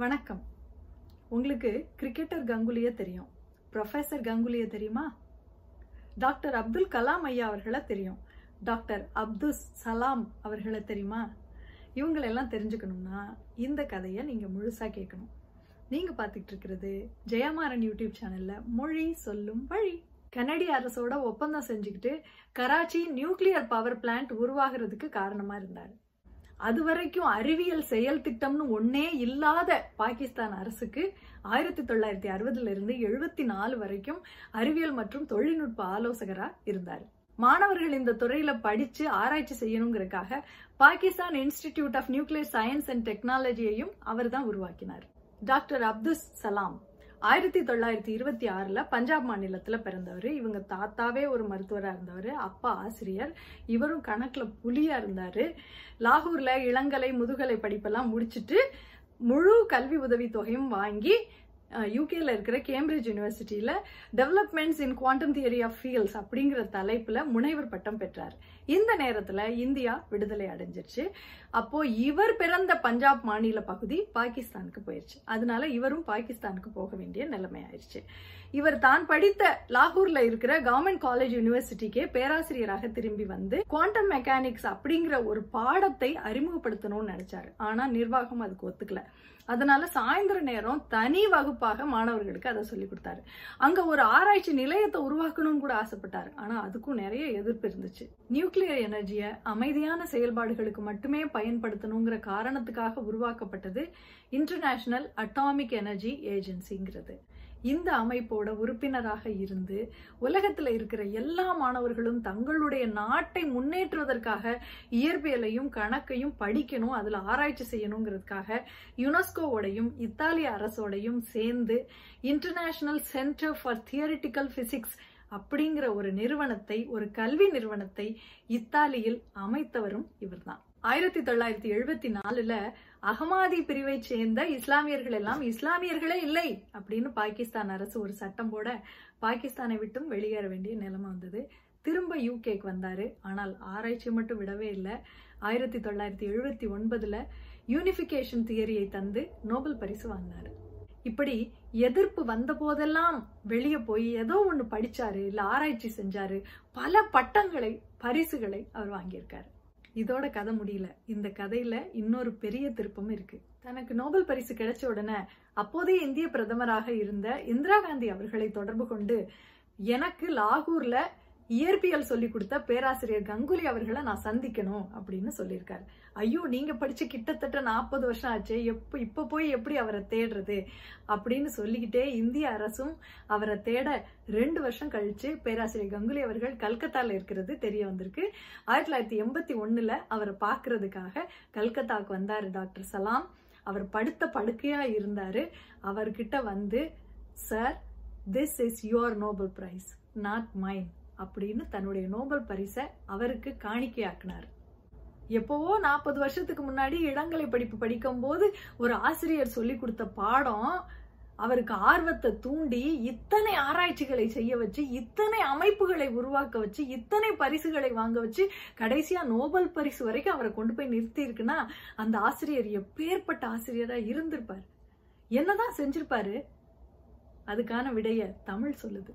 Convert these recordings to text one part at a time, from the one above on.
வணக்கம். உங்களுக்கு கிரிக்கெட்டர் கங்குலியே தெரியும். ப்ரொஃபசர் கங்குலியே தெரியுமா? டாக்டர் அப்துல் கலாம் ஐயா அவர்களை தெரியும். டாக்டர் அப்துல் சலாம் அவர்களை தெரியுமா? இவங்களெல்லாம் தெரிஞ்சுக்கணும்னா இந்த கதையை நீங்கள் முழுசாக கேட்கணும். நீங்கள் பார்த்துக்கிட்டு இருக்கிறது ஜெயமாறன் யூடியூப் சேனலில் மொழி சொல்லும் வழி. கனடிய அரசோட ஒப்பந்தம் செஞ்சுக்கிட்டு கராச்சி நியூக்ளியர் பவர் பிளான்ட் உருவாகிறதுக்கு காரணமாக இருந்தார். அது வரைக்கும் அறிவியல் செயல் திட்டம்னு ஒன்னே இல்லாத பாகிஸ்தான் அரசுக்கு ஆயிரத்தி தொள்ளாயிரத்தி அறுபதுல இருந்து எழுபத்தி நாலு வரைக்கும் அறிவியல் மற்றும் தொழில்நுட்ப ஆலோசகரா இருந்தார். மாணவர்கள் இந்த துறையில படிச்சு ஆராய்ச்சி செய்யணுங்கிறதுக்காக Pakistan institute of nuclear science and டெக்னாலஜியையும் அவர் தான் உருவாக்கினார். டாக்டர் அப்துல் சலாம் ஆயிரத்தி தொள்ளாயிரத்தி இருபத்தி ஆறுல பஞ்சாப் மாநிலத்தில் பிறந்தவர். இவங்க தாத்தாவே ஒரு மருத்துவராக இருந்தவர். அப்பா ஆசிரியர். இவரும் கணக்கில் புலியாக இருந்தாரு. லாகூர்ல இளங்கலை முதுகலை படிப்பெல்லாம் முடிச்சுட்டு முழு கல்வி உதவி தொகையும் வாங்கி யூகேல இருக்கிற கேம்பிரிட்ஜ் யூனிவர்சிட்டியில developments in quantum theory of fields அப்படிங்கிற தலைப்புல முனைவர் பட்டம் பெற்றார். இந்த நேரத்துல இந்தியா விடுதலை அடைஞ்சிருச்சு. அப்போ இவர் பிறந்த பஞ்சாப் மாநில பகுதி பாகிஸ்தானுக்கு போயிருச்சு. அதனால இவரும் பாகிஸ்தானுக்கு போக வேண்டிய நிலைமை ஆயிடுச்சு இவர் தான் படித்த லாகூர்ல இருக்கிற கவர்மெண்ட் காலேஜ் யூனிவர்சிட்டிக்கே பேராசிரியராக திரும்பி வந்து குவாண்டம் மெக்கானிக்ஸ் அப்படிங்கிற ஒரு பாடத்தை அறிமுகப்படுத்தணும்னு நினைச்சாரு. ஆனா நிர்வாகம் அதுக்கு ஒத்துக்கல. அதனால சாயந்தர நேரம் தனி வகுப்பு வகுப்பாக மாணவர்களுக்கு அதை சொல்லி கொடுத்தாரு. அங்க ஒரு ஆராய்ச்சி நிலையத்தை உருவாக்கணும்னு கூட ஆசைப்பட்டாரு. ஆனா அதுக்கும் நிறைய எதிர்ப்பு இருந்துச்சு. நியூக்ளியர் எனர்ஜியை அமைதியான செயல்பாடுகளுக்கு மட்டுமே பயன்படுத்தணுங்கிற காரணத்துக்காக உருவாக்கப்பட்டது இன்டர்நேஷனல் அட்டாமிக் எனர்ஜி ஏஜென்சிங்கிறது இந்த அமைப்போட உறுப்பினராக இருந்து உலகத்தில் இருக்கிற எல்லா மாணவர்களும் தங்களுடைய நாட்டை முன்னேற்றுவதற்காக இயற்பியலையும் கணக்கையும் படிக்கணும் அதில் ஆராய்ச்சி செய்யணுங்கிறதுக்காக யுனெஸ்கோவோடையும் இத்தாலிய அரசோடையும் சேர்ந்து international centre for theoretical physics அப்படிங்கிற ஒரு நிறுவனத்தை ஒரு கல்வி நிறுவனத்தை இத்தாலியில் அமைத்தவரும் இவர்தான். ஆயிரத்தி தொள்ளாயிரத்தி எழுபத்தி நாலுல அகமாதி பிரிவை சேர்ந்த இஸ்லாமியர்கள் எல்லாம் இஸ்லாமியர்களே இல்லை அப்படின்னு பாகிஸ்தான் அரசு ஒரு சட்டம் போட பாகிஸ்தானை விட்டும் வெளியேற வேண்டிய நிலைமை வந்தது. திரும்ப யூகேக்கு வந்தாரு. ஆனால் ஆராய்ச்சி மட்டும் விடவே இல்லை. ஆயிரத்தி தொள்ளாயிரத்தி எழுபத்தி ஒன்பதுல யூனிபிகேஷன் தியரியை தந்து நோபல் பரிசு வாங்கினாரு. இப்படி எதிர்ப்பு வந்த போதெல்லாம் வெளியே போய் ஏதோ ஒன்று படிச்சாரு இல்லை ஆராய்ச்சி செஞ்சாரு பல பட்டங்களை பரிசுகளை அவர் வாங்கியிருக்காரு. இதோட கதை முடியல. இந்த கதையில இன்னொரு பெரிய திருப்பம் இருக்கு. தனக்கு நோபல் பரிசு கிடைச்ச உடனே அப்போதைய இந்திய பிரதமராக இருந்த இந்திரா காந்தி அவர்களை தொடர்பு கொண்டு எனக்கு லாகூர்ல இயற்பியல் சொல்லி கொடுத்த பேராசிரியர் கங்குலி அவர்களை நான் சந்திக்கணும் அப்படின்னு சொல்லியிருக்காரு. ஐயோ நீங்க படிச்சு கிட்டத்தட்ட நாற்பது வருஷம் ஆச்சு. எப்ப இப்ப போய் எப்படி அவரை தேடுறது? அப்படின்னு சொல்லிக்கிட்டே இந்திய அரசும் அவரை தேட ரெண்டு வருஷம் கழிச்சு பேராசிரியர் கங்குலி அவர்கள் கல்கத்தால இருக்கிறது தெரிய வந்திருக்கு. ஆயிரத்தி தொள்ளாயிரத்தி எண்பத்தி ஒண்ணுல அவரை பாக்குறதுக்காக கல்கத்தாவுக்கு வந்தாரு டாக்டர் சலாம். அவர் படுத்த படுக்கையா இருந்தாரு. அவர்கிட்ட வந்து sir this is your Nobel prize not mine அப்படின்னு தன்னுடைய நோபல் பரிசை அவருக்கு காணிக்கையாக்குனார். எப்பவோ நாற்பது வருஷத்துக்கு முன்னாடி இளங்கலை படிப்பு படிக்கும்போது ஒரு ஆசிரியர் சொல்லி கொடுத்த பாடம் அவருக்கு ஆர்வத்தை தூண்டி இத்தனை ஆராய்ச்சிகளை செய்ய வச்சு இத்தனை அமைப்புகளை உருவாக்க வச்சு இத்தனை பரிசுகளை வாங்க வச்சு கடைசியா நோபல் பரிசு வரைக்கும் அவரை கொண்டு போய் நிறுத்தி இருக்குன்னா அந்த ஆசிரியர் எப்பேற்பட்ட ஆசிரியரா இருந்திருப்பார்? என்னதான் செஞ்சிருப்பாரு? அதுக்கான விடைய தமிழ் சொல்லுது.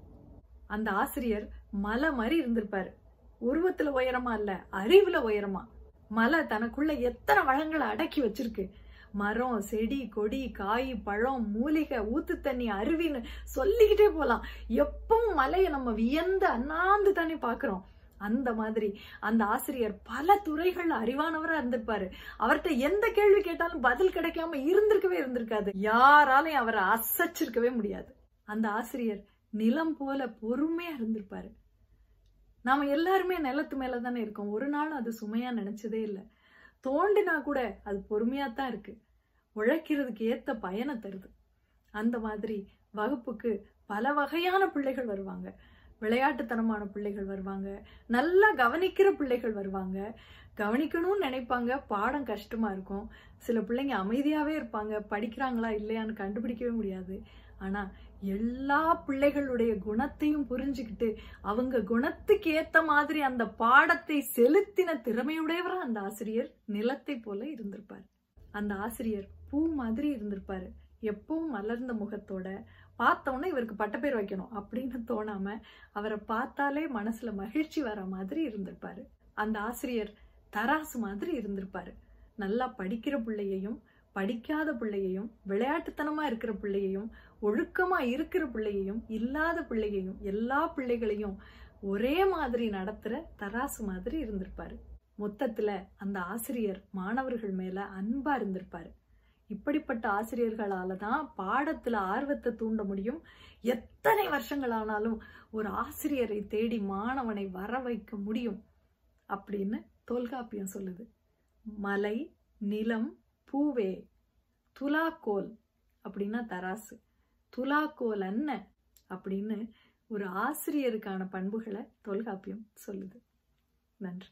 அந்த ஆசிரியர் மலை மாதிரி இருந்திருப்பாரு. உருவத்துல உயரமா இல்ல அறிவுல உயரமா. மலை தனக்குள்ள எத்தனை வளங்களை அடக்கி வச்சிருக்கு. மரம் செடி கொடி காய் பழம் மூலிகை ஊத்து தண்ணி அருவின்னு சொல்லிக்கிட்டே போலாம். எப்பவும் மலையை நம்ம வியந்து அண்ணாந்து தானே பாக்குறோம். அந்த மாதிரி அந்த ஆசிரியர் பல துறைகள்ல அறிவானவரா இருந்திருப்பாரு. அவர்கிட்ட எந்த கேள்வி கேட்டாலும் பதில் கிடைக்காம இருந்திருக்கவே இருந்திருக்காது. யாராலையும் அவரை அசைச்சிருக்கவே முடியாது. அந்த ஆசிரியர் நிலம் போல பொறுமையா இருந்திருப்பாரு. நாம எல்லாருமே நிலத்து மேல தானே இருக்கோம். ஒரு நாள் அது சுமையா நினைச்சதே இல்லை. தோண்டினா கூட அது பொறுமையாக தான் இருக்கு. உழைக்கிறதுக்கு ஏத்த பயனை தருது. அந்த மாதிரி வகுப்புக்கு பல வகையான பிள்ளைகள் வருவாங்க. விளையாட்டுத்தனமான பிள்ளைகள் வருவாங்க. நல்லா கவனிக்கிற பிள்ளைகள் வருவாங்க. கவனிக்கணும்னு நினைப்பாங்க. பாடம் கஷ்டமா இருக்கும். சில பிள்ளைங்க அமைதியாவே இருப்பாங்க. படிக்கிறாங்களா இல்லையான்னு கண்டுபிடிக்கவே முடியாது. ஆனா எல்லா பிள்ளைகளுடைய குணத்தையும் புரிஞ்சுக்கிட்டு அவங்க குணத்துக்கு ஏத்த மாதிரி அந்த பாடத்தை செலுத்தின திறமையுடையவர் அந்த ஆசிரியர். நிலத்தை போல இருந்திருப்பார். அந்த ஆசிரியர் பூ மாதிரி இருந்திருப்பாரு. எப்பவும் மலர்ந்த முகத்தோட பார்த்தோன்னே இவருக்கு பட்டப்பேர் வைக்கணும் அப்படின்னு தோணாம அவரை பார்த்தாலே மனசுல மகிழ்ச்சி வர மாதிரி இருந்திருப்பாரு. அந்த ஆசிரியர் தராசு மாதிரி இருந்திருப்பாரு. நல்லா படிக்கிற பிள்ளையையும் படிக்காத பிள்ளையையும் விளையாட்டுத்தனமா இருக்கிற பிள்ளையையும் ஒழுக்கமா இருக்கிற பிள்ளையையும் இல்லாத பிள்ளையையும் எல்லா பிள்ளைகளையும் ஒரே மாதிரி நடத்துற தராசு மாதிரி இருந்திருப்பாரு. மொத்தத்துல அந்த ஆசிரியர் மாணவர்கள் மேல அன்பா இருந்திருப்பாரு. இப்படிப்பட்ட ஆசிரியர்களால தான் பாடத்துல ஆர்வத்தை தூண்ட முடியும். எத்தனை வருஷங்கள் ஆனாலும் ஒரு ஆசிரியரை தேடி மாணவனை வர வைக்க முடியும் அப்படின்னு தொல்காப்பியம் சொல்லுது. மலை நிலம் பூவே துலாக்கோல் அப்படின்னா தராசு. துலாக்கோல் அன்ன அப்படின்னு ஒரு ஆசிரியருக்கான பண்புகளை தொல்காப்பியம் சொல்லுது. நன்றி.